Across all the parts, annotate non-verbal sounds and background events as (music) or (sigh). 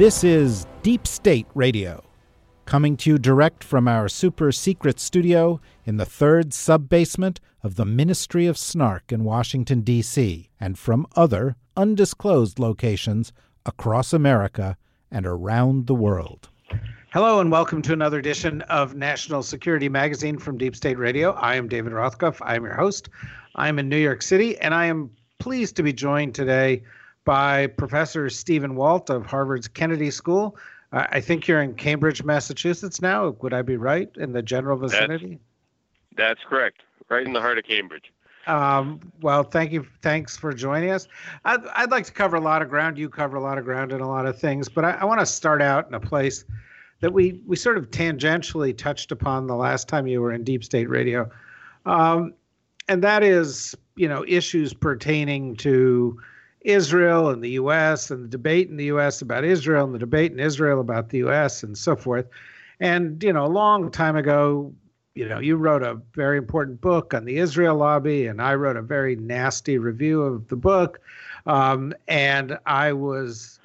This is Deep State Radio, coming to you direct from our super secret studio in the third sub basement of the Ministry of Snark in Washington, D.C., and from other undisclosed locations across America and around the world. Hello, and welcome to another edition of National Security Magazine from Deep State Radio. I am David Rothkopf. I am your host. I am in New York City, and I am pleased to be joined today by Professor Stephen Walt of Harvard's Kennedy School. Uh, I think you're in Cambridge, Massachusetts now. Would I be right in the general vicinity? That's, that's correct, right in the heart of Cambridge. Um, well, thank you. Thanks for joining us. I'd, I'd like to cover a lot of ground. You cover a lot of ground and a lot of things, but I, I want to start out in a place that we we sort of tangentially touched upon the last time you were in Deep State Radio, um, and that is you know issues pertaining to Israel and the U.S. and the debate in the U.S. about Israel and the debate in Israel about the U.S. and so forth. And you know, a long time ago, you know, you wrote a very important book on the Israel lobby, and I wrote a very nasty review of the book. Um, and I was,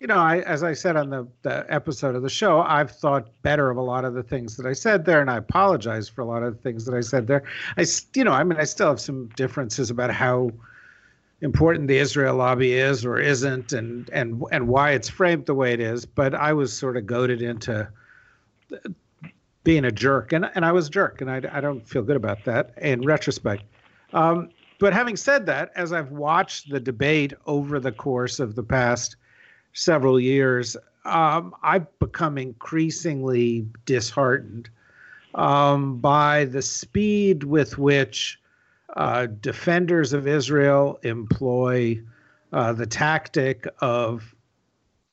you know, I as I said on the, the episode of the show, I've thought better of a lot of the things that I said there, and I apologize for a lot of the things that I said there. I, you know, I mean, I still have some differences about how important the Israel lobby is or isn't, and and and why it's framed the way it is. But I was sort of goaded into being a jerk, and and I was a jerk, and I I don't feel good about that in retrospect. Um, but having said that, as I've watched the debate over the course of the past several years, um, I've become increasingly disheartened um, by the speed with which uh, defenders of Israel employ uh, the tactic of,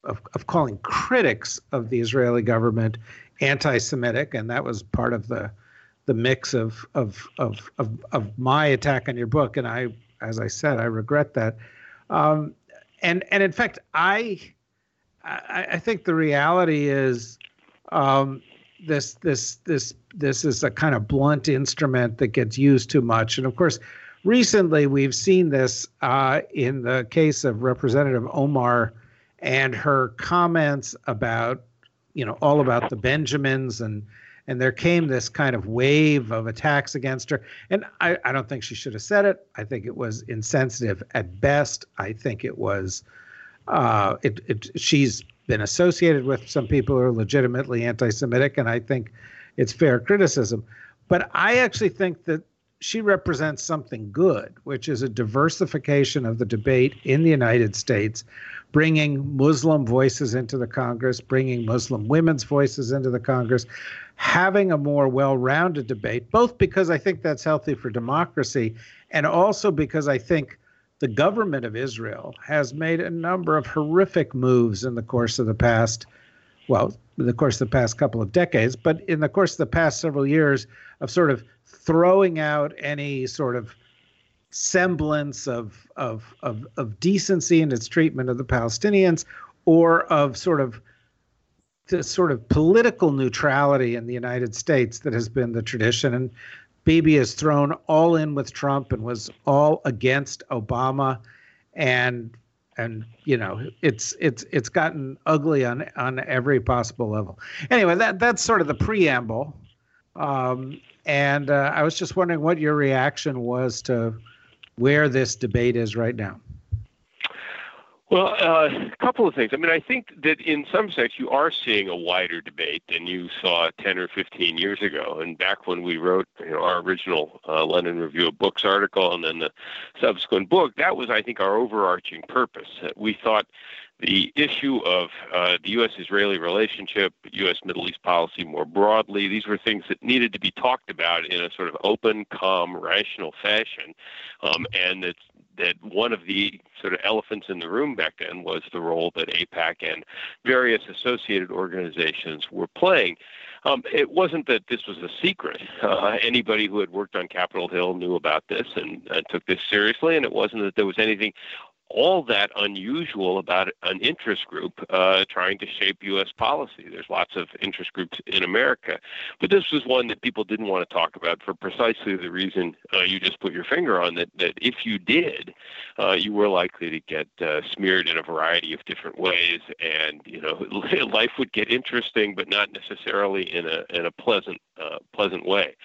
of, of calling critics of the Israeli government anti-Semitic, and that was part of the the mix of of of of, of my attack on your book. And I, as I said, I regret that. Um, and and in fact, I I, I think the reality is um, this this this this is a kind of blunt instrument that gets used too much. And of course, recently we've seen this uh, in the case of Representative Omar and her comments about, you know, all about the Benjamins and and there came this kind of wave of attacks against her. And I, I don't think she should have said it. I think it was insensitive at best. I think it was uh, it, it she's been associated with some people who are legitimately anti-Semitic, and I think it's fair criticism. But I actually think that she represents something good, which is a diversification of the debate in the United States, bringing Muslim voices into the Congress, bringing Muslim women's voices into the Congress, having a more well rounded debate, both because I think that's healthy for democracy and also because I think the government of Israel has made a number of horrific moves in the course of the past, well, in the course of the past couple of decades, but in the course of the past several years of sort of throwing out any sort of semblance of of of, of decency in its treatment of the Palestinians or of sort of the sort of political neutrality in the United States that has been the tradition. And Bibi has thrown all in with Trump and was all against Obama, and and you know it's it's it's gotten ugly on on every possible level. Anyway, that that's sort of the preamble, um, and uh, I was just wondering what your reaction was to where this debate is right now. Well, uh, a couple of things. I mean, I think that in some sense you are seeing a wider debate than you saw 10 or 15 years ago. And back when we wrote you know, our original uh, London Review of Books article and then the subsequent book, that was, I think, our overarching purpose. We thought the issue of uh, the U.S.-Israeli relationship, U.S. Middle East policy more broadly. These were things that needed to be talked about in a sort of open, calm, rational fashion, um, and that that one of the sort of elephants in the room back then was the role that AIPAC and various associated organizations were playing. Um, it wasn't that this was a secret. Uh, anybody who had worked on Capitol Hill knew about this and, and took this seriously, and it wasn't that there was anything all that unusual about an interest group uh, trying to shape U.S. policy. There's lots of interest groups in America, but this was one that people didn't want to talk about for precisely the reason uh, you just put your finger on. That that if you did, uh, you were likely to get uh, smeared in a variety of different ways, and you know (laughs) life would get interesting, but not necessarily in a in a pleasant uh, pleasant way.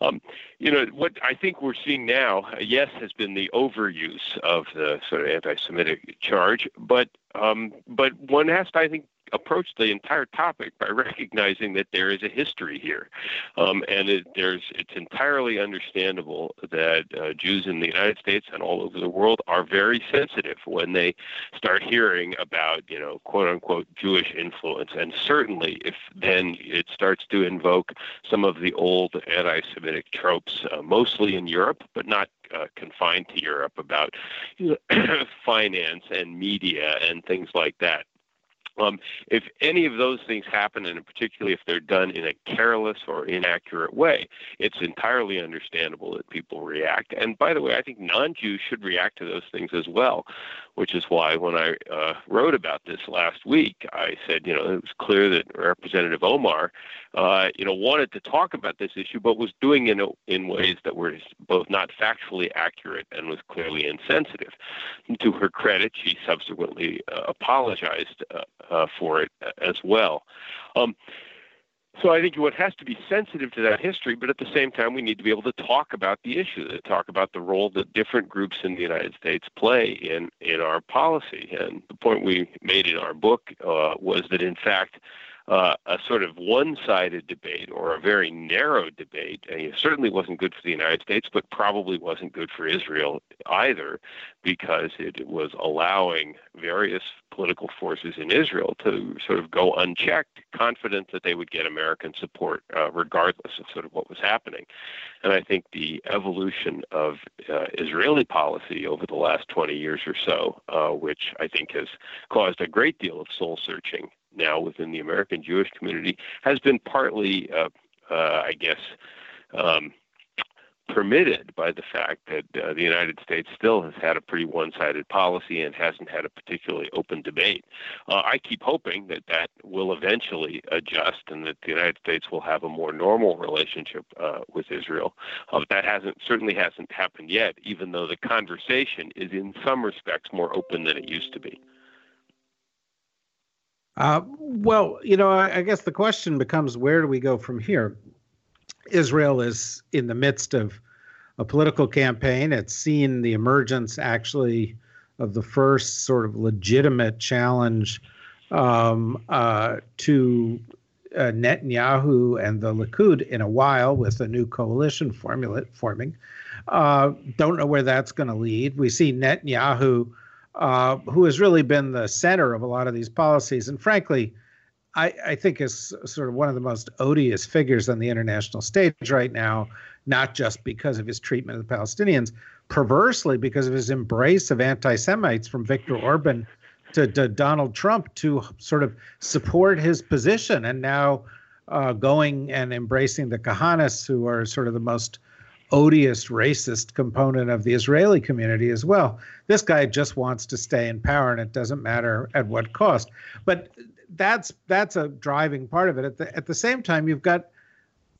Um, you know, what I think we're seeing now, yes, has been the overuse of the sort of anti-Semitic charge, but um, but one has to, I think, approach the entire topic by recognizing that there is a history here, um, and it, there's it's entirely understandable that uh, Jews in the United States and all over the world are very sensitive when they start hearing about you know quote unquote Jewish influence, and certainly if then it starts to invoke some of the old anti-Semitic tropes, uh, mostly in Europe, but not uh, confined to Europe about you know, (clears throat) finance and media and things like that. Um, if any of those things happen, and particularly if they're done in a careless or inaccurate way, it's entirely understandable that people react. And by the way, I think non Jews should react to those things as well which is why when I uh, wrote about this last week, I said, you know, it was clear that Representative Omar, uh, you know, wanted to talk about this issue, but was doing it in, in ways that were both not factually accurate and was clearly insensitive. And to her credit, she subsequently uh, apologized uh, uh, for it uh, as well. Um, so I think one has to be sensitive to that history, but at the same time, we need to be able to talk about the issue, to talk about the role that different groups in the United States play in in our policy. And the point we made in our book uh, was that, in fact, uh, a sort of one-sided debate or a very narrow debate. And it certainly wasn't good for the United States, but probably wasn't good for Israel either, because it was allowing various political forces in Israel to sort of go unchecked, confident that they would get American support uh, regardless of sort of what was happening. And I think the evolution of uh, Israeli policy over the last 20 years or so, uh, which I think has caused a great deal of soul searching now within the American Jewish community has been partly, uh, uh, I guess, um, permitted by the fact that uh, the United States still has had a pretty one-sided policy and hasn't had a particularly open debate. Uh, I keep hoping that that will eventually adjust and that the United States will have a more normal relationship uh, with Israel. Uh, that hasn't certainly hasn't happened yet, even though the conversation is in some respects more open than it used to be. Uh, well, you know, I, I, guess the question becomes where do we go from here? Israel is in the midst of a political campaign. It's seen the emergence actually of the first sort of legitimate challenge um, uh, to uh, Netanyahu and the Likud in a while with a new coalition formula forming. Uh, don't know where that's going to lead. We see Netanyahu uh, who has really been the center of a lot of these policies, and frankly, I, I, think is sort of one of the most odious figures on the international stage right now, not just because of his treatment of the Palestinians, perversely because of his embrace of anti Semites from Viktor Orban to, to, Donald Trump to sort of support his position, and now uh, going and embracing the Kahanists, who are sort of the most odious racist component of the Israeli community as well. This guy just wants to stay in power, and it doesn't matter at what cost. But that's that's a driving part of it. At the at the same time, you've got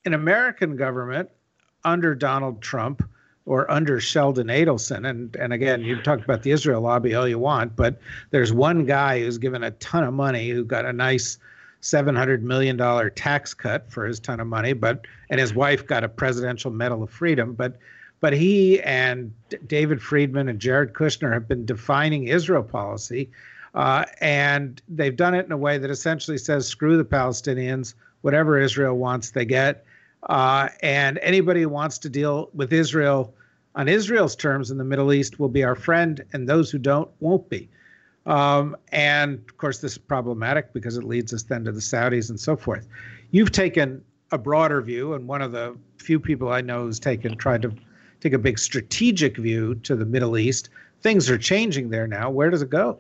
an American government under Donald Trump or under Sheldon Adelson, and and again, you talk about the Israel lobby all you want, but there's one guy who's given a ton of money who got a nice $700 million tax cut for his ton of money, but and his wife got a Presidential Medal of Freedom. But but he and David Friedman and Jared Kushner have been defining Israel policy, uh, and they've done it in a way that essentially says screw the Palestinians, whatever Israel wants, they get, uh, and anybody who wants to deal with Israel on Israel's terms in the Middle East will be our friend, and those who don't won't be. Um, and of course, this is problematic because it leads us then to the Saudis and so forth. You've taken a broader view, and one of the few people I know who's taken tried to take a big strategic view to the Middle East. Things are changing there now. Where does it go?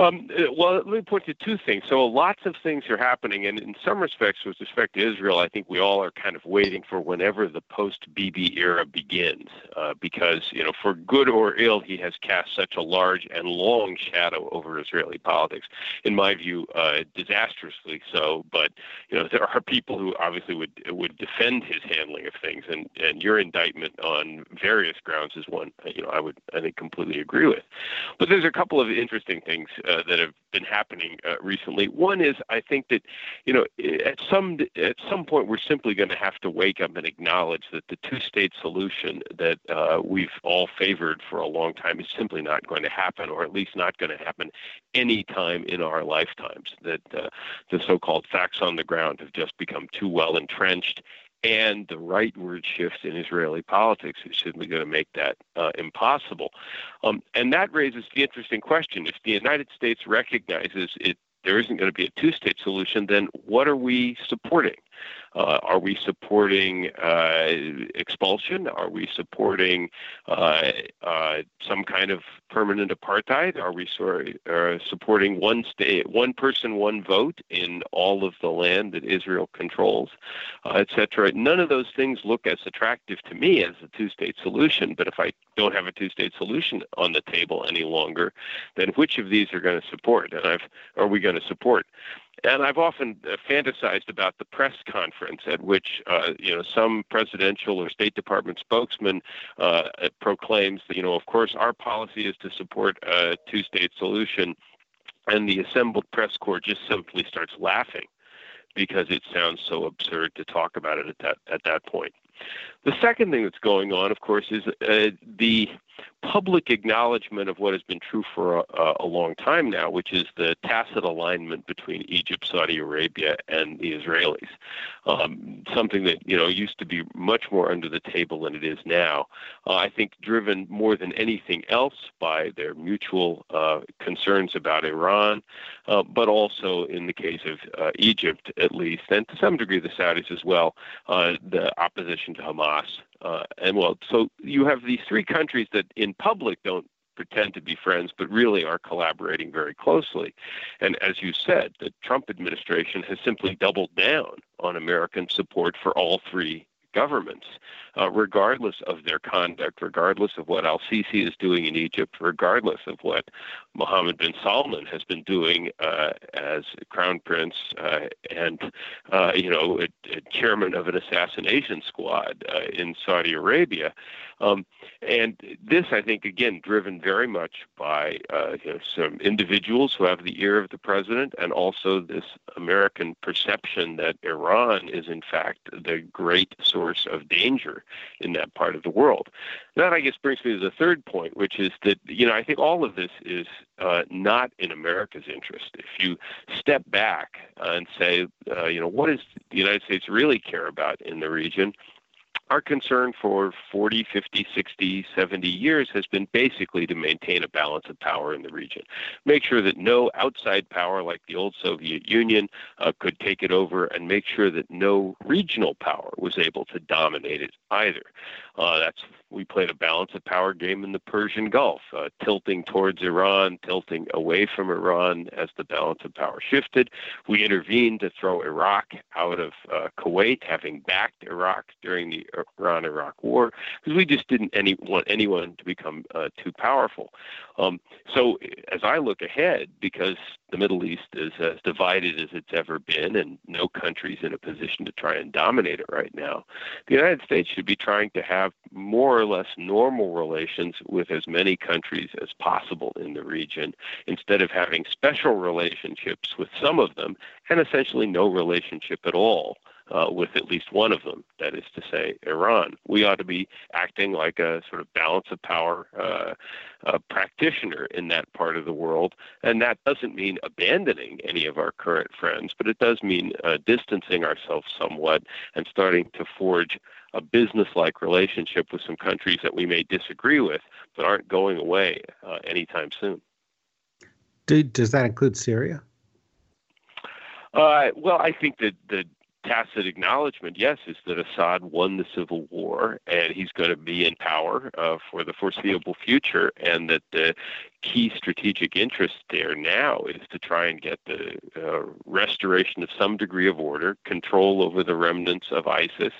Um, uh, well, let me point to two things. So, lots of things are happening, and in some respects, with respect to Israel, I think we all are kind of waiting for whenever the post-Bibi era begins, uh, because you know, for good or ill, he has cast such a large and long shadow over Israeli politics. In my view, uh, disastrously so. But you know, (laughs) there are people who obviously would would defend his handling of things, and and your indictment on various grounds is one you know I would I think completely agree with. But there's a couple of interesting things uh, that have been happening uh, recently. One is I think that you know at some at some point we're simply going to have to wake up and acknowledge that the two-state solution that uh, we've all favored for a long time is simply not going to happen, or at least not going to happen any time in our lifetimes. That uh, the so-called facts on the ground have just become too well entrenched and the rightward shift in Israeli politics is simply going to make that uh, impossible. Um, and that raises the interesting question: if the United States recognizes it, there isn't going to be a two-state solution, then what are we supporting? Uh, are we supporting uh, expulsion? Are we supporting uh, some kind of permanent apartheid? Are we sorry, supporting one state, one person, one vote in all of the land that Israel controls, etc.? None of those things look as attractive to me as a two-state solution. But if I don't have a two-state solution on the table any longer, then which of these are going to support? And I've are we going to support? And I've often uh, fantasized about the press conference at which, uh, you know, some presidential or State Department spokesman uh, proclaims that, you know, of course, our policy is to support a two-state solution, and the assembled press corps just simply starts laughing because it sounds so absurd to talk about it at that at that point. The second thing that's going on, of course, is uh, the public acknowledgement of what has been true for a, a, long time now, which is the tacit alignment between Egypt, Saudi Arabia, and the Israelis. Um, something that you know used to be much more under the table than it is now. Uh, I think driven more than anything else by their mutual uh, concerns about Iran, uh, but also in the case of uh, Egypt at least, and to some degree the Saudis as well, uh, the opposition to Hamas. Uh, and well, so you have these three countries that in public don't pretend to be friends, but really are collaborating very closely. And as you said, the Trump administration has simply doubled down on American support for all three governments, uh, regardless of their conduct, regardless of what Al Sisi is doing in Egypt, regardless of what Mohammed bin Salman has been doing uh, as crown prince uh, and, uh, you know, a, a chairman of an assassination squad uh, in Saudi Arabia. Um, and this, I think, again, driven very much by uh, you know, some individuals who have the ear of the president, and also this American perception that Iran is, in fact, the great source of danger in that part of the world. That, I guess, brings me to the third point, which is that you know I think all of this is uh, not in America's interest. If you step back and say, uh, you know, what does the United States really care about in the region? Our concern for 40, 50, 60, 70 years has been basically to maintain a balance of power in the region. Make sure that no outside power like the old Soviet Union uh, could take it over, and make sure that no regional power was able to dominate it either. Uh, that's we played a balance of power game in the Persian Gulf, uh, tilting towards Iran, tilting away from Iran as the balance of power shifted. We intervened to throw Iraq out of uh, Kuwait, having backed Iraq during the Iran-Iraq War, because we just didn't any, want anyone to become uh, too powerful. Um, so as I look ahead, because the Middle East is as divided as it's ever been, and no country's in a position to try and dominate it right now. The United States should be trying to have more or less normal relations with as many countries as possible in the region, instead of having special relationships with some of them and essentially no relationship at all uh, with at least one of them, that is to say, Iran. We ought to be acting like a sort of balance of power uh, uh, practitioner in that part of the world. And that doesn't mean abandoning any of our current friends, but it does mean uh, distancing ourselves somewhat and starting to forge a business like relationship with some countries that we may disagree with, but aren't going away uh, anytime soon. Do, does that include Syria? Uh, well, I think that the tacit acknowledgement, yes, is that Assad won the civil war and he's going to be in power uh, for the foreseeable future, and that the key strategic interest there now is to try and get the uh, restoration of some degree of order, control over the remnants of ISIS,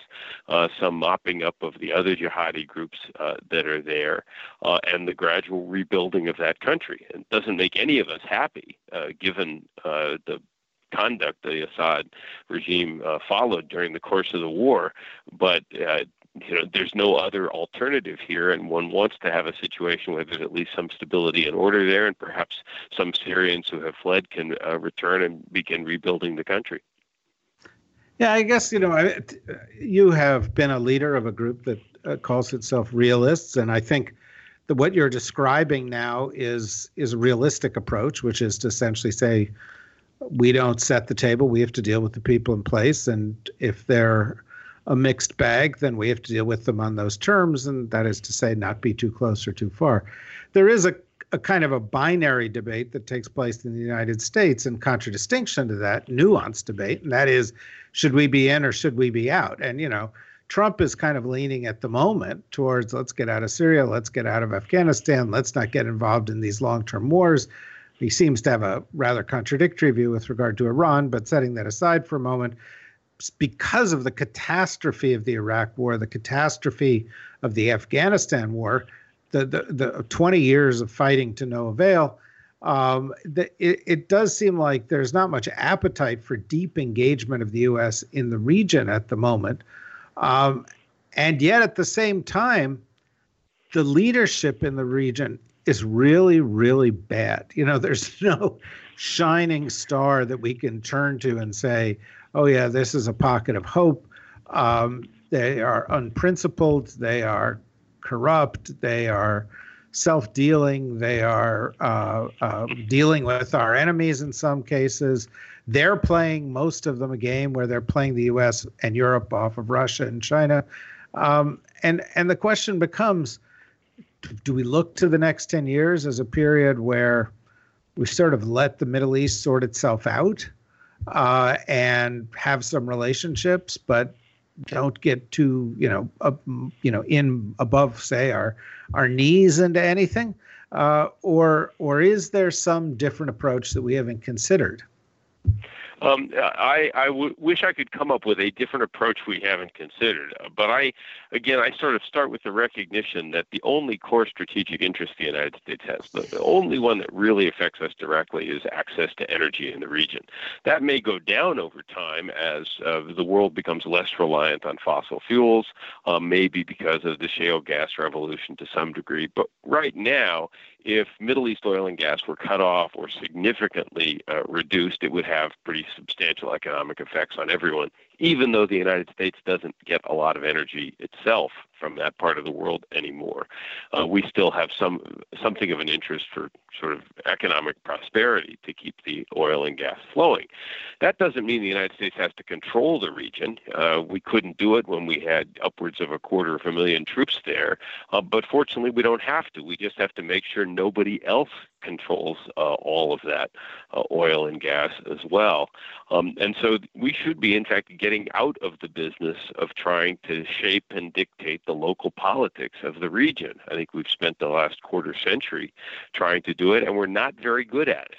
uh, some mopping up of the other jihadi groups uh, that are there, uh, and the gradual rebuilding of that country. It doesn't make any of us happy, uh, given the conduct the Assad regime uh, followed during the course of the war. But uh, you know, there's no other alternative here, and one wants to have a situation where there's at least some stability and order there, and perhaps some Syrians who have fled can uh, return and begin rebuilding the country. Yeah, I guess you know, you have been a leader of a group that uh, calls itself realists, and I think that what you're describing now is is a realistic approach, which is to essentially say we don't set the table. We have to deal with the people in place. And if they're a mixed bag, then we have to deal with them on those terms. And that is to say, not be too close or too far. There is a, a kind of a binary debate that takes place in the United States in contradistinction to that nuanced debate. And that is, should we be in or should we be out? And, you know, Trump is kind of leaning at the moment towards let's get out of Syria, let's get out of Afghanistan, let's not get involved in these long term wars he seems to have a rather contradictory view with regard to Iran, but setting that aside for a moment, because of the catastrophe of the Iraq War, the catastrophe of the Afghanistan War, the the, the 20 years of fighting to no avail, um, the, it, it does seem like there's not much appetite for deep engagement of the U.S. in the region at the moment, um, and yet at the same time, the leadership in the region is really, really bad. You know, (laughs) there's no shining star that we can turn to and say, oh, yeah, this is a pocket of hope. Um, they are unprincipled, they are corrupt, they are self dealing, they are uh, uh, dealing with our enemies in some cases. They're playing most of them a game where they're playing the US and Europe off of Russia and China. Um, and, and the question becomes, do we look to the next 10 years as a period where we sort of let the Middle East sort itself out uh, and have some relationships, but don't get too, you know, up, you know, in above, say, our our knees into anything, uh, or or is there some different approach that we haven't considered? Um, I, I w- wish I could come up with a different approach we haven't considered. But I, again, I sort of start with the recognition that the only core strategic interest the United States has, the, the only one that really affects us directly, is access to energy in the region. That may go down over time as uh, the world becomes less reliant on fossil fuels, um, maybe because of the shale gas revolution to some degree. But right now, if Middle East oil and gas were cut off or significantly uh, reduced, it would have pretty substantial economic effects on everyone, even though the United States doesn't get a lot of energy itself from that part of the world anymore. Uh, we still have some something of an interest for sort of economic prosperity to keep the oil and gas flowing. That doesn't mean the United States has to control the region. Uh, we couldn't do it when we had upwards of a quarter of a million troops there, uh, but fortunately we don't have to. We just have to make sure nobody else controls uh, all of that uh, oil and gas as well. Um, and so we should be, in fact, getting out of the business of trying to shape and dictate the local politics of the region. I think we've spent the last quarter century trying to do it, and we're not very good at it.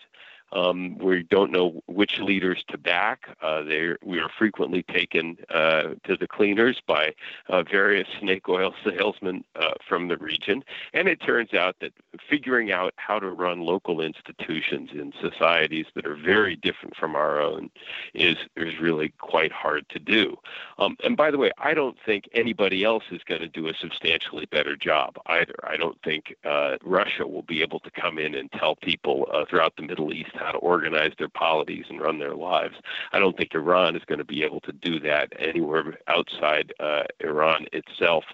Um, we don't know which leaders to back. Uh, we are frequently taken uh, to the cleaners by uh, various snake oil salesmen uh, from the region. And it turns out that figuring out how to run local institutions in societies that are very different from our own is, is really quite hard to do. Um, and by the way, I don't think anybody else is going to do a substantially better job either. I don't think uh, Russia will be able to come in and tell people uh, throughout the Middle East how to organize their polities and run their lives. I don't think Iran is going to be able to do that anywhere outside uh, Iran itself.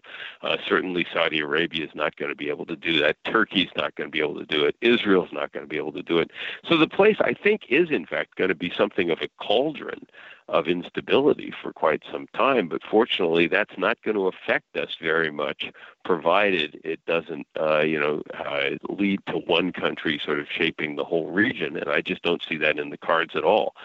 Uh, certainly, Saudi Arabia is not going to be able to do that. Turkey is not going to be able to do it. Israel is not going to be able to do it. So the place, I think, is in fact going to be something of a cauldron of instability for quite some time. But fortunately, that's not going to affect us very much, provided it doesn't, uh, you know, uh, lead to one country sort of shaping the whole region. And I just don't see that in the cards at all.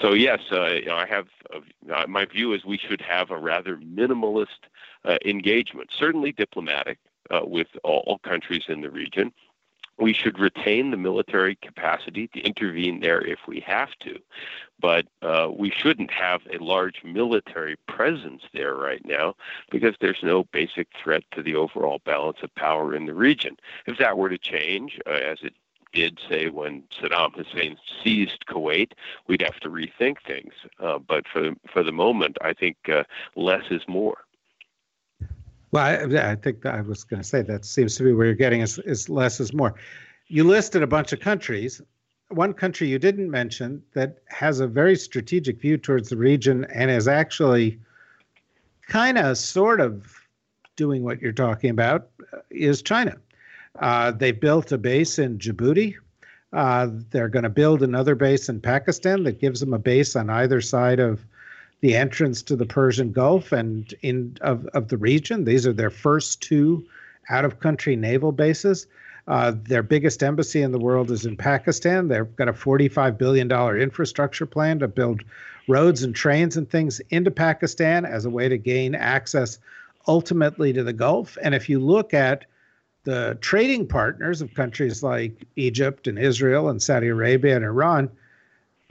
So yes, uh, you know, I have uh, my view is we should have a rather minimalist uh, engagement, certainly diplomatic. Uh, with all countries in the region, we should retain the military capacity to intervene there if we have to, but uh, we shouldn't have a large military presence there right now because there's no basic threat to the overall balance of power in the region. If that were to change, uh, as it did say when Saddam Hussein seized Kuwait, we'd have to rethink things. Uh, but for for the moment, I think uh, less is more. Well, I, I think I was going to say that seems to be where you're getting is, is less is more. You listed a bunch of countries. One country you didn't mention that has a very strategic view towards the region and is actually kind of sort of doing what you're talking about uh, is China. Uh, they built a base in Djibouti. Uh, they're going to build another base in Pakistan that gives them a base on either side of the entrance to the Persian Gulf and in of, of the region. These are their first two out of country naval bases. Uh, their biggest embassy in the world is in Pakistan. They've got a $45 billion infrastructure plan to build roads and trains and things into Pakistan as a way to gain access ultimately to the Gulf. And if you look at the trading partners of countries like Egypt and Israel and Saudi Arabia and Iran,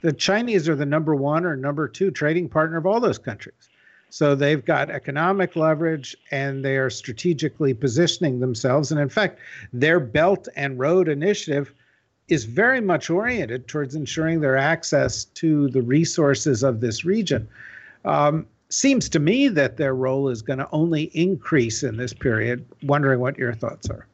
the Chinese are the number one or number two trading partner of all those countries. So they've got economic leverage and they are strategically positioning themselves. And in fact, their Belt and Road Initiative is very much oriented towards ensuring their access to the resources of this region. Um, seems to me that their role is going to only increase in this period. Wondering what your thoughts are.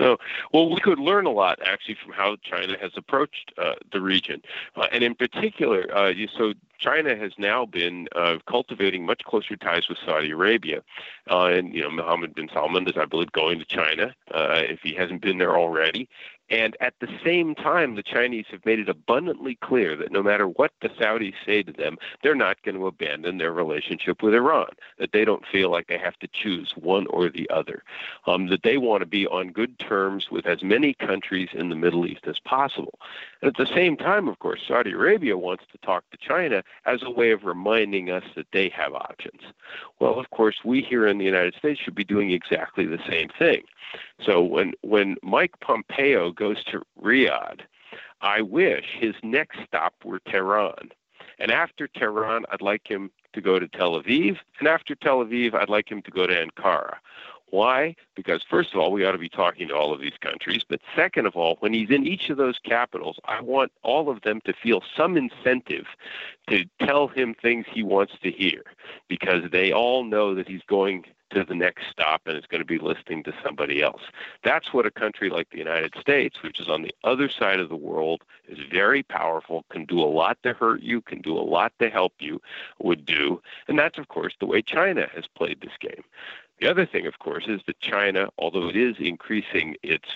Oh, well, we could learn a lot actually from how China has approached uh, the region, uh, and in particular, uh, so China has now been uh, cultivating much closer ties with Saudi Arabia, uh, and you know Mohammed bin Salman is, I believe, going to China uh, if he hasn't been there already, and at the same time, the Chinese have made it abundantly clear that no matter what the Saudis say to them, they're not going to abandon their relationship with Iran, that they don't feel like they have to choose one or the other, um, that they want to be on good terms with as many countries in the Middle East as possible. And at the same time, of course, Saudi Arabia wants to talk to China as a way of reminding us that they have options. Well, of course, we here in the United States should be doing exactly the same thing. So when when Mike Pompeo goes to Riyadh, I wish his next stop were Tehran. And after Tehran, I'd like him to go to Tel Aviv. And after Tel Aviv, I'd like him to go to Ankara. Why? Because, first of all, we ought to be talking to all of these countries. But second of all, when he's in each of those capitals, I want all of them to feel some incentive to tell him things he wants to hear because they all know that he's going to the next stop and is going to be listening to somebody else. That's what a country like the United States, which is on the other side of the world, is very powerful, can do a lot to hurt you, can do a lot to help you, would do. And that's, of course, the way China has played this game. The other thing, of course, is that China, although it is increasing its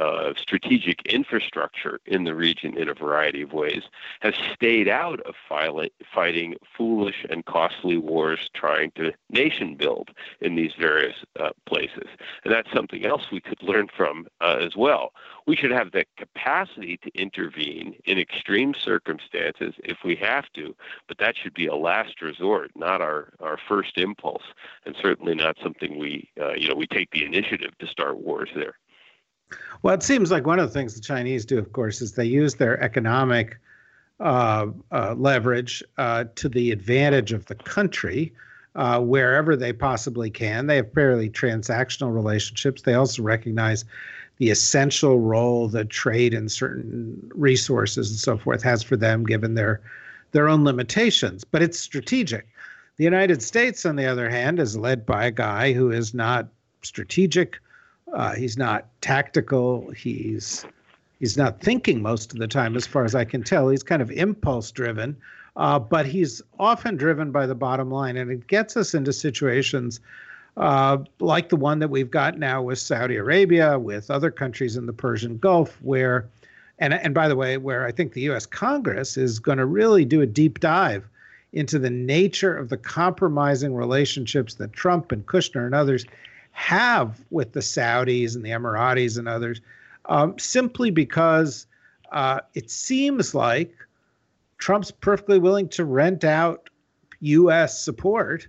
uh, strategic infrastructure in the region in a variety of ways, has stayed out of fighting foolish and costly wars trying to nation build in these various uh, places. And that's something else we could learn from uh, as well. We should have the capacity to intervene in extreme circumstances if we have to, but that should be a last resort, not our, our first impulse, and certainly not something we, uh, you know, we take the initiative to start wars there. Well, it seems like one of the things the Chinese do, of course, is they use their economic uh, uh, leverage uh, to the advantage of the country uh, wherever they possibly can. They have fairly transactional relationships. They also recognize the essential role that trade in certain resources and so forth has for them, given their their own limitations. But it's strategic. The United States, on the other hand, is led by a guy who is not strategic uh, he's not tactical. He's he's not thinking most of the time, as far as I can tell. He's kind of impulse driven, uh, but he's often driven by the bottom line, and it gets us into situations uh, like the one that we've got now with Saudi Arabia, with other countries in the Persian Gulf, where, and and by the way, where I think the U.S. Congress is going to really do a deep dive into the nature of the compromising relationships that Trump and Kushner and others have with the Saudis and the Emiratis and others, um, simply because uh, it seems like Trump's perfectly willing to rent out U.S. support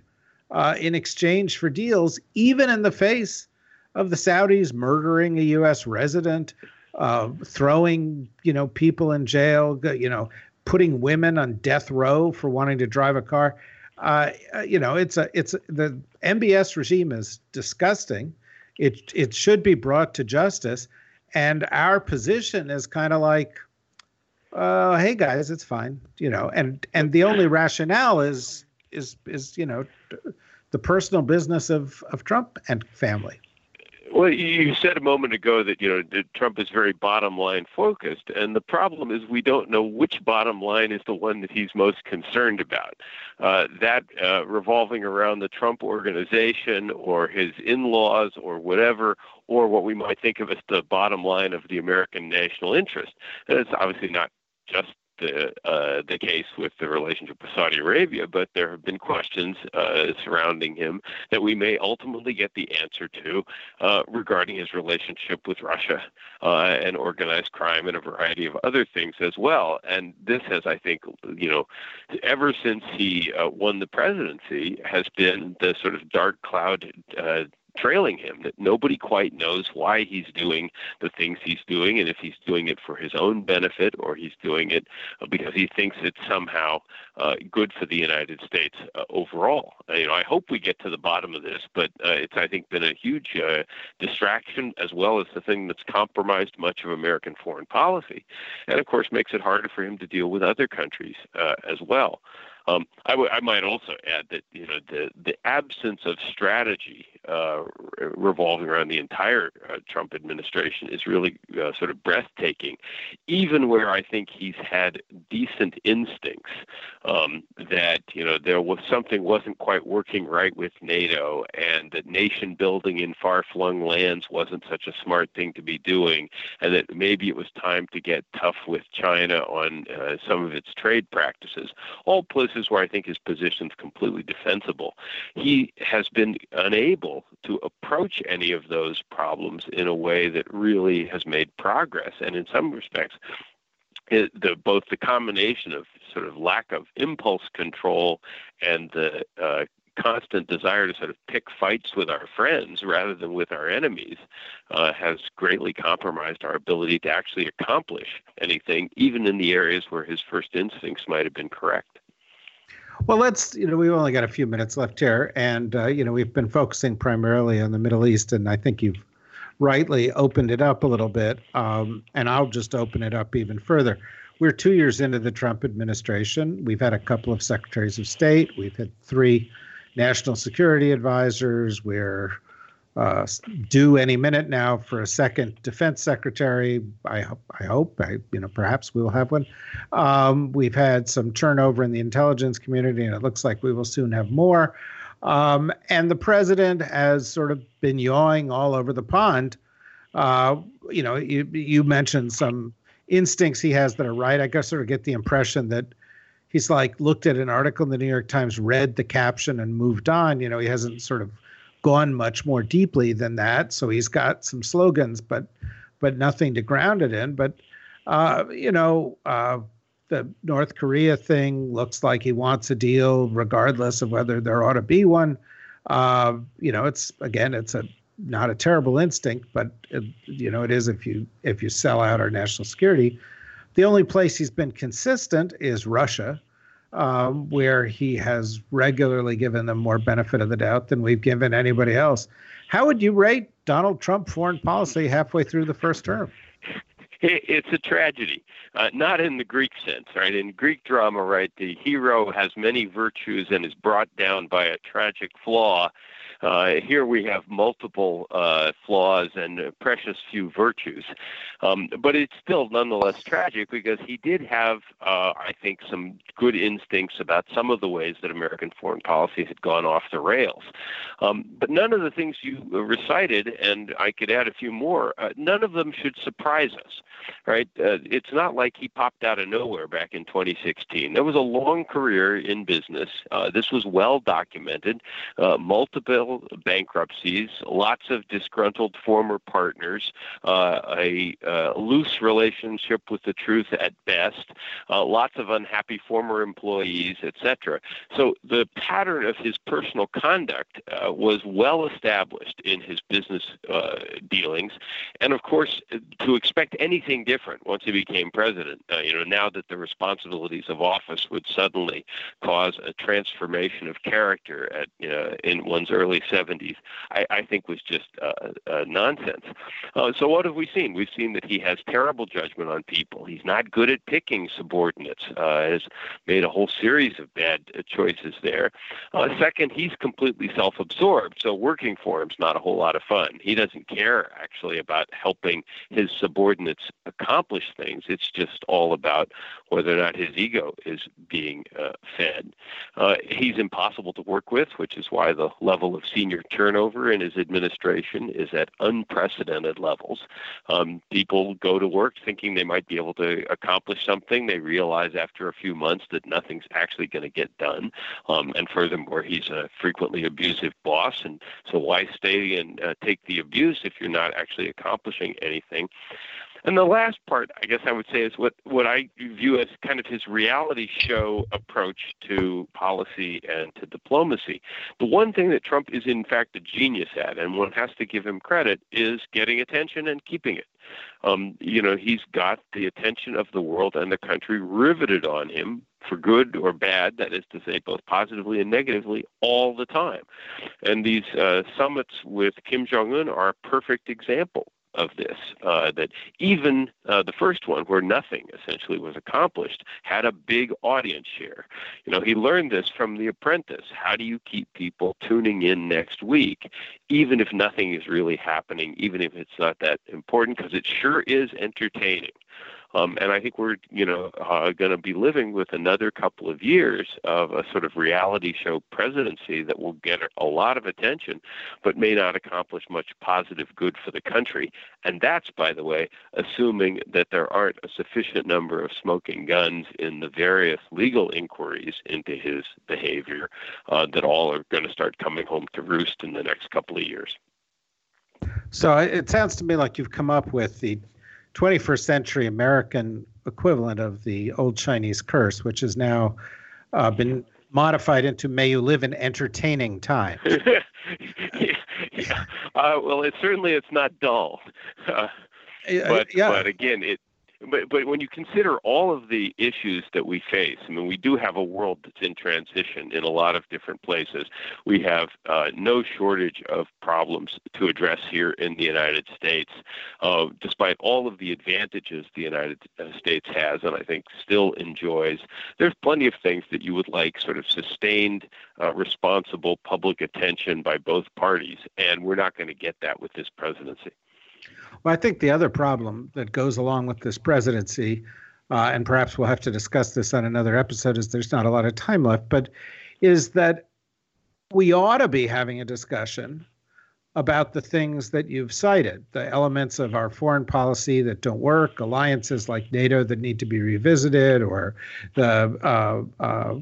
uh, in exchange for deals, even in the face of the Saudis murdering a U.S. resident, uh, throwing you know people in jail, you know, putting women on death row for wanting to drive a car. Uh, you know, it's a it's the MBS regime is disgusting. It it should be brought to justice, and our position is kind of like, uh, hey guys, it's fine, you know, and and the only rationale is is is you know the personal business of of Trump and family. Well, you said a moment ago that you know that Trump is very bottom line focused, and the problem is we don't know which bottom line is the one that he's most concerned about. Uh, that uh, revolving around the Trump organization or his in-laws or whatever, or what we might think of as the bottom line of the American national interest. And it's obviously not just the uh, the case with the relationship with Saudi Arabia, but there have been questions uh, surrounding him that we may ultimately get the answer to uh, regarding his relationship with Russia uh, and organized crime and a variety of other things as well. And this has, I think, you know, ever since he uh, won the presidency, has been the sort of dark cloud uh, trailing him, that nobody quite knows why he's doing the things he's doing and if he's doing it for his own benefit or he's doing it because he thinks it's somehow uh, good for the United States uh, overall. Uh, you know, I hope we get to the bottom of this, but uh, it's, I think, been a huge uh, distraction as well as the thing that's compromised much of American foreign policy. And of course, makes it harder for him to deal with other countries uh, as well. Um, I, w- I might also add that you know the the absence of strategy uh, revolving around the entire uh, Trump administration is really uh, sort of breathtaking. Even where I think he's had decent instincts um, that you know there was something wasn't quite working right with NATO, and that nation building in far flung lands wasn't such a smart thing to be doing, and that maybe it was time to get tough with China on uh, some of its trade practices. All places is where I think his position is completely defensible. He has been unable to approach any of those problems in a way that really has made progress. And in some respects, it, the, both the combination of sort of lack of impulse control and the uh, constant desire to sort of pick fights with our friends rather than with our enemies uh, has greatly compromised our ability to actually accomplish anything, even in the areas where his first instincts might have been correct. Well, let's, you know, we've only got a few minutes left here. And, uh, you know, we've been focusing primarily on the Middle East. And I think you've rightly opened it up a little bit. Um, and I'll just open it up even further. We're two years into the Trump administration. We've had a couple of secretaries of state, we've had three national security advisors. We're uh, due any minute now for a second defense secretary. I hope. I hope. I, you know, perhaps we will have one. Um, we've had some turnover in the intelligence community, and it looks like we will soon have more. Um, and the president has sort of been yawing all over the pond. Uh, you know, you, you mentioned some instincts he has that are right. I guess sort of get the impression that he's like looked at an article in the New York Times, read the caption, and moved on. You know, he hasn't sort of gone much more deeply than that. So he's got some slogans, but but nothing to ground it in. But uh, you know, uh, the North Korea thing looks like he wants a deal, regardless of whether there ought to be one. Uh, you know, it's again, it's a not a terrible instinct, but it, you know, it is if you if you sell out our national security. The only place he's been consistent is Russia um, where he has regularly given them more benefit of the doubt than we've given anybody else. How would you rate Donald Trump foreign policy halfway through the first term? It's a tragedy, uh, not in the Greek sense, right? In Greek drama, right, the hero has many virtues and is brought down by a tragic flaw uh, here we have multiple uh, flaws and precious few virtues. Um, but it's still nonetheless tragic because he did have, uh, I think, some good instincts about some of the ways that American foreign policy had gone off the rails. Um, but none of the things you recited, and I could add a few more, uh, none of them should surprise us. right? Uh, it's not like he popped out of nowhere back in 2016. There was a long career in business. Uh, this was well documented. Uh, bankruptcies, lots of disgruntled former partners, uh, a uh, loose relationship with the truth at best, uh, lots of unhappy former employees, etc. So the pattern of his personal conduct was well established in his business dealings, and of course, to expect anything different once he became president, you know, now that the responsibilities of office would suddenly cause a transformation of character at in one's early 70s, I, I think was just uh, uh, nonsense. Uh, so what have we seen? We've seen that he has terrible judgment on people. He's not good at picking subordinates. Uh, has made a whole series of bad uh, choices there. Uh, second, he's completely self-absorbed, so working for him's not a whole lot of fun. He doesn't care actually about helping his subordinates accomplish things. It's just all about whether or not his ego is being fed. He's impossible to work with, which is why the level of senior turnover in his administration is at unprecedented levels. Um, people go to work thinking they might be able to accomplish something. They realize after a few months that nothing's actually going to get done. Um, and furthermore, he's a frequently abusive boss. And so why stay and uh, take the abuse if you're not actually accomplishing anything? And the last part, I guess I would say, is what, what I view as kind of his reality show approach to policy and to diplomacy. The one thing that Trump is, in fact, a genius at, and one has to give him credit, is getting attention and keeping it. Um, you know, he's got the attention of the world and the country riveted on him for good or bad, that is to say, both positively and negatively, all the time. And these uh, summits with Kim Jong un are a perfect example of this. Uh, that even uh, the first one, where nothing essentially was accomplished, had a big audience share. You know, he learned this from The Apprentice. How do you keep people tuning in next week, even if nothing is really happening, even if it's not that important, because it sure is entertaining. Um, and I think we're, you know, uh, going to be living with another couple of years of a sort of reality show presidency that will get a lot of attention, but may not accomplish much positive good for the country. And that's, by the way, assuming that there aren't a sufficient number of smoking guns in the various legal inquiries into his behavior uh, that all are going to start coming home to roost in the next couple of years. So it sounds to me like you've come up with the 21st century American equivalent of the old Chinese curse, which has now uh, been modified into "May you live in entertaining time." yeah, (laughs) yeah. Uh, well, it certainly it's not dull, uh, but yeah. but again, it but but when you consider all of the issues that we face, I mean, we do have a world that's in transition in a lot of different places. We have uh, no shortage of problems to address here in the United States, uh, despite all of the advantages the United uh, States has, and I think still enjoys. There's plenty of things that you would like, sort of sustained, uh, responsible public attention by both parties, and we're not going to get that with this presidency. Well, I think the other problem that goes along with this presidency, uh, and perhaps we'll have to discuss this on another episode, is there's not a lot of time left, but is that we ought to be having a discussion about the things that you've cited, the elements of our foreign policy that don't work, alliances like NATO that need to be revisited, or the uh, uh,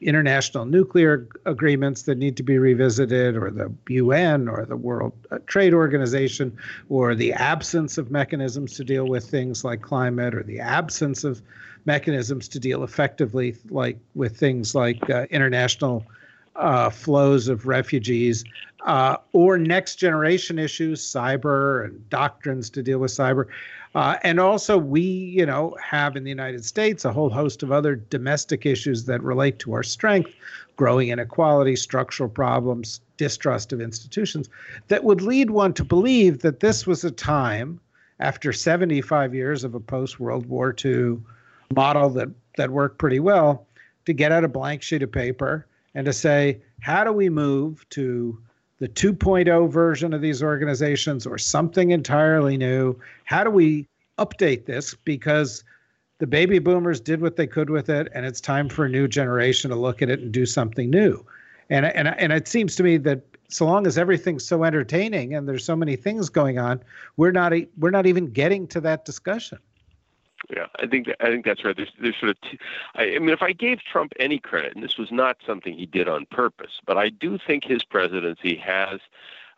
international nuclear agreements that need to be revisited, or the UN, or the World Trade Organization, or the absence of mechanisms to deal with things like climate, or the absence of mechanisms to deal effectively like with things like uh, international uh, flows of refugees, uh, or next generation issues, cyber and doctrines to deal with cyber. Uh, and also, we, you know, have in the United States a whole host of other domestic issues that relate to our strength, growing inequality, structural problems, distrust of institutions, that would lead one to believe that this was a time after 75 years of a post World War II model that, that worked pretty well to get out a blank sheet of paper and to say, how do we move to the 2.0 version of these organizations or something entirely new? How do we update this? Because the baby boomers did what they could with it, and it's time for a new generation to look at it and do something new. And and and it seems to me that so long as everything's so entertaining and there's so many things going on, we're not we're not even getting to that discussion. Yeah. I think that, I think that's right. There's there's sort of, two, I, I mean, if I gave Trump any credit, and this was not something he did on purpose, but I do think his presidency has,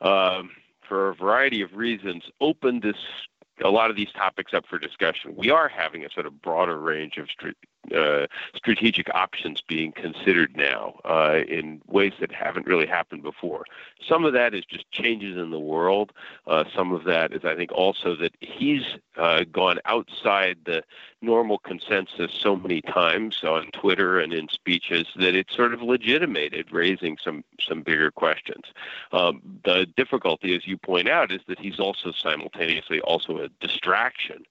um, for a variety of reasons, opened this a lot of these topics up for discussion. We are having a sort of broader range of uh, strategic options being considered now uh, in ways that haven't really happened before. Some of that is just changes in the world. Uh, some of that is, I think, also that he's uh, gone outside the normal consensus so many times on Twitter and in speeches that it's sort of legitimated raising some some bigger questions. Um, the difficulty, as you point out, is that he's also simultaneously also a distraction.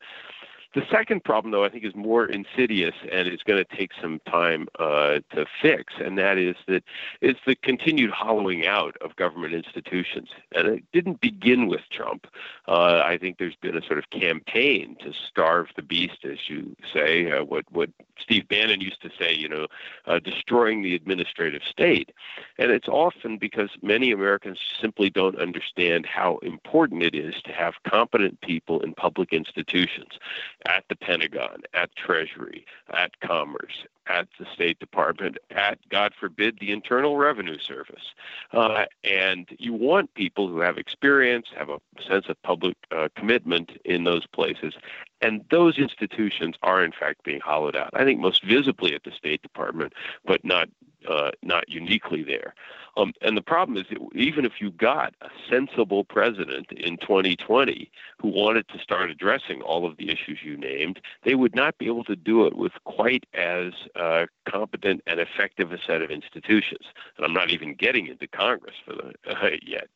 The second problem, though, I think is more insidious and it's going to take some time uh, to fix, and that is that it's the continued hollowing out of government institutions. And it didn't begin with Trump. Uh, I think there's been a sort of campaign to starve the beast, as you say, uh, what what Steve Bannon used to say, you know, uh, destroying the administrative state. And it's often because many Americans simply don't understand how important it is to have competent people in public institutions at the Pentagon, at Treasury, at Commerce, at the State Department, at, God forbid, the Internal Revenue Service. Uh, and you want people who have experience, have a sense of public uh, commitment in those places. And those institutions are, in fact, being hollowed out. I think most visibly at the State Department, but not uh, not uniquely there. Um, and the problem is, even if you got a sensible president in 2020 who wanted to start addressing all of the issues you named, they would not be able to do it with quite as uh, competent and effective a set of institutions. And I'm not even getting into Congress for the (laughs) uh, yet.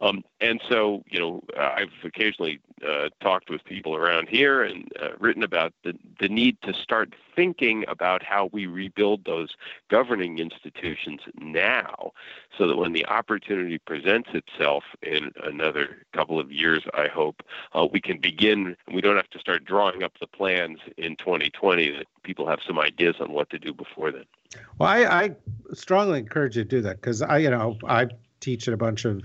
Um, and so, you know, I've occasionally uh, talked with people around here and uh, written about the, the need to start thinking about how we rebuild those governing institutions now so that when the opportunity presents itself in another couple of years, I hope, uh, we can begin. We don't have to start drawing up the plans in 2020 that people have some ideas on what to do before then. Well, I, I strongly encourage you to do that because I, you know, I teach at a bunch of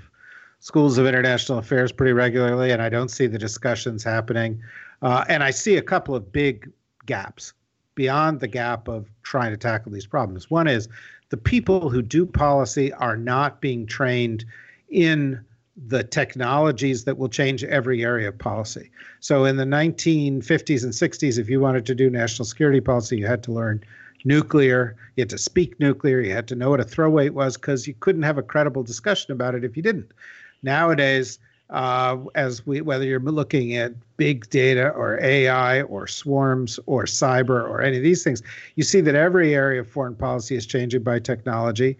schools of international affairs pretty regularly, and I don't see the discussions happening. Uh, and I see a couple of big gaps beyond the gap of trying to tackle these problems. One is the people who do policy are not being trained in the technologies that will change every area of policy. So in the 1950s and 60s, if you wanted to do national security policy, you had to learn nuclear, you had to speak nuclear, you had to know what a throw weight was because you couldn't have a credible discussion about it if you didn't. Nowadays, uh, as we whether you're looking at big data or AI or swarms or cyber or any of these things, you see that every area of foreign policy is changing by technology.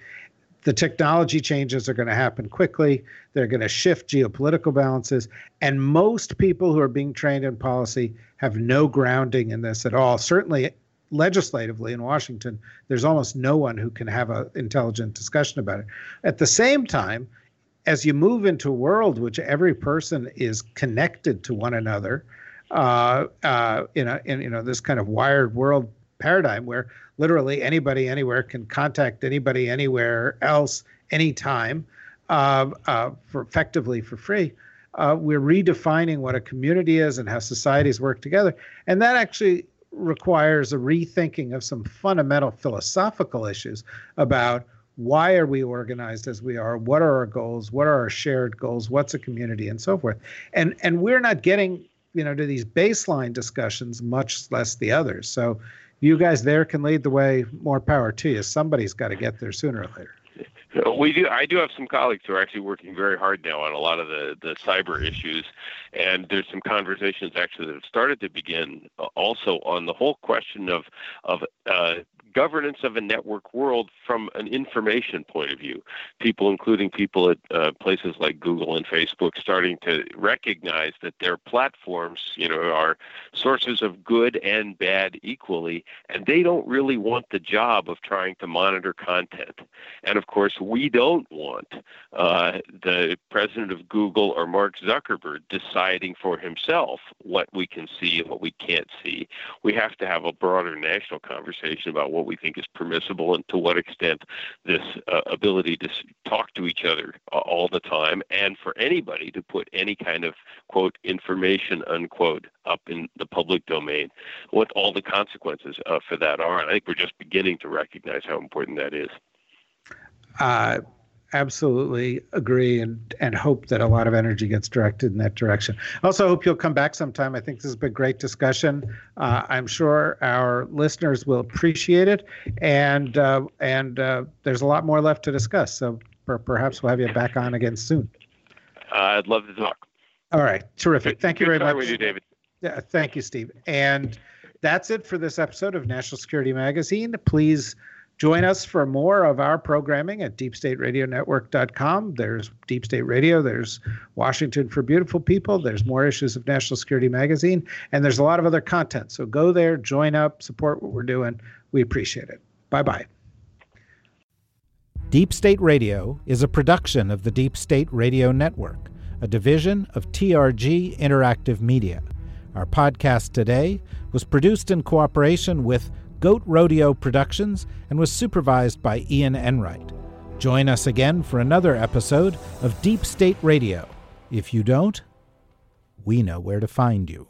The technology changes are going to happen quickly. They're going to shift geopolitical balances. And most people who are being trained in policy have no grounding in this at all. Certainly, legislatively in Washington, there's almost no one who can have an intelligent discussion about it. At the same time, as you move into a world which every person is connected to one another, uh, uh, in a in you know this kind of wired world paradigm where literally anybody anywhere can contact anybody anywhere else anytime uh, uh, for effectively for free. Uh, we're redefining what a community is and how societies work together, and that actually requires a rethinking of some fundamental philosophical issues about why are we organized as we are? What are our goals? What are our shared goals? What's a community? And so forth. And and we're not getting you know to these baseline discussions much less the others. So you guys there can lead the way more power to you. Somebody's got to get there sooner or later. We do. I do have some colleagues who are actually working very hard now on a lot of the, the cyber issues, and there's some conversations actually that have started to begin uh, also on the whole question of of uh, governance of a network world from an information point of view. People, including people at uh, places like Google and Facebook, starting to recognize that their platforms, you know, are sources of good and bad equally, and they don't really want the job of trying to monitor content. And of course, we don't want uh, the president of Google or Mark Zuckerberg deciding for himself what we can see and what we can't see. We have to have a broader national conversation about what we think is permissible and to what extent this uh, ability to talk to each other uh, all the time and for anybody to put any kind of quote information unquote up in the public domain, what all the consequences uh, for that are. And I think we're just beginning to recognize how important that is. Uh, absolutely agree and and hope that a lot of energy gets directed in that direction. Also, hope you'll come back sometime. I think this has been a great discussion. Uh, I'm sure our listeners will appreciate it, and uh, and uh, there's a lot more left to discuss. So per- perhaps we'll have you back on again soon. I'd love to talk. All right, terrific. Good, thank you very much. with you, David. Yeah, thank you, Steve. And that's it for this episode of National Security Magazine. Please Join us for more of our programming at deepstateradionetwork.com. There's Deep State Radio, there's Washington for Beautiful People, there's more issues of National Security Magazine, and there's a lot of other content. So go there, join up, support what we're doing. We appreciate it. Bye bye. Deep State Radio is a production of the Deep State Radio Network, a division of TRG Interactive Media. Our podcast today was produced in cooperation with Goat Rodeo Productions and was supervised by Ian Enright. Join us again for another episode of Deep State Radio. If you don't, we know where to find you.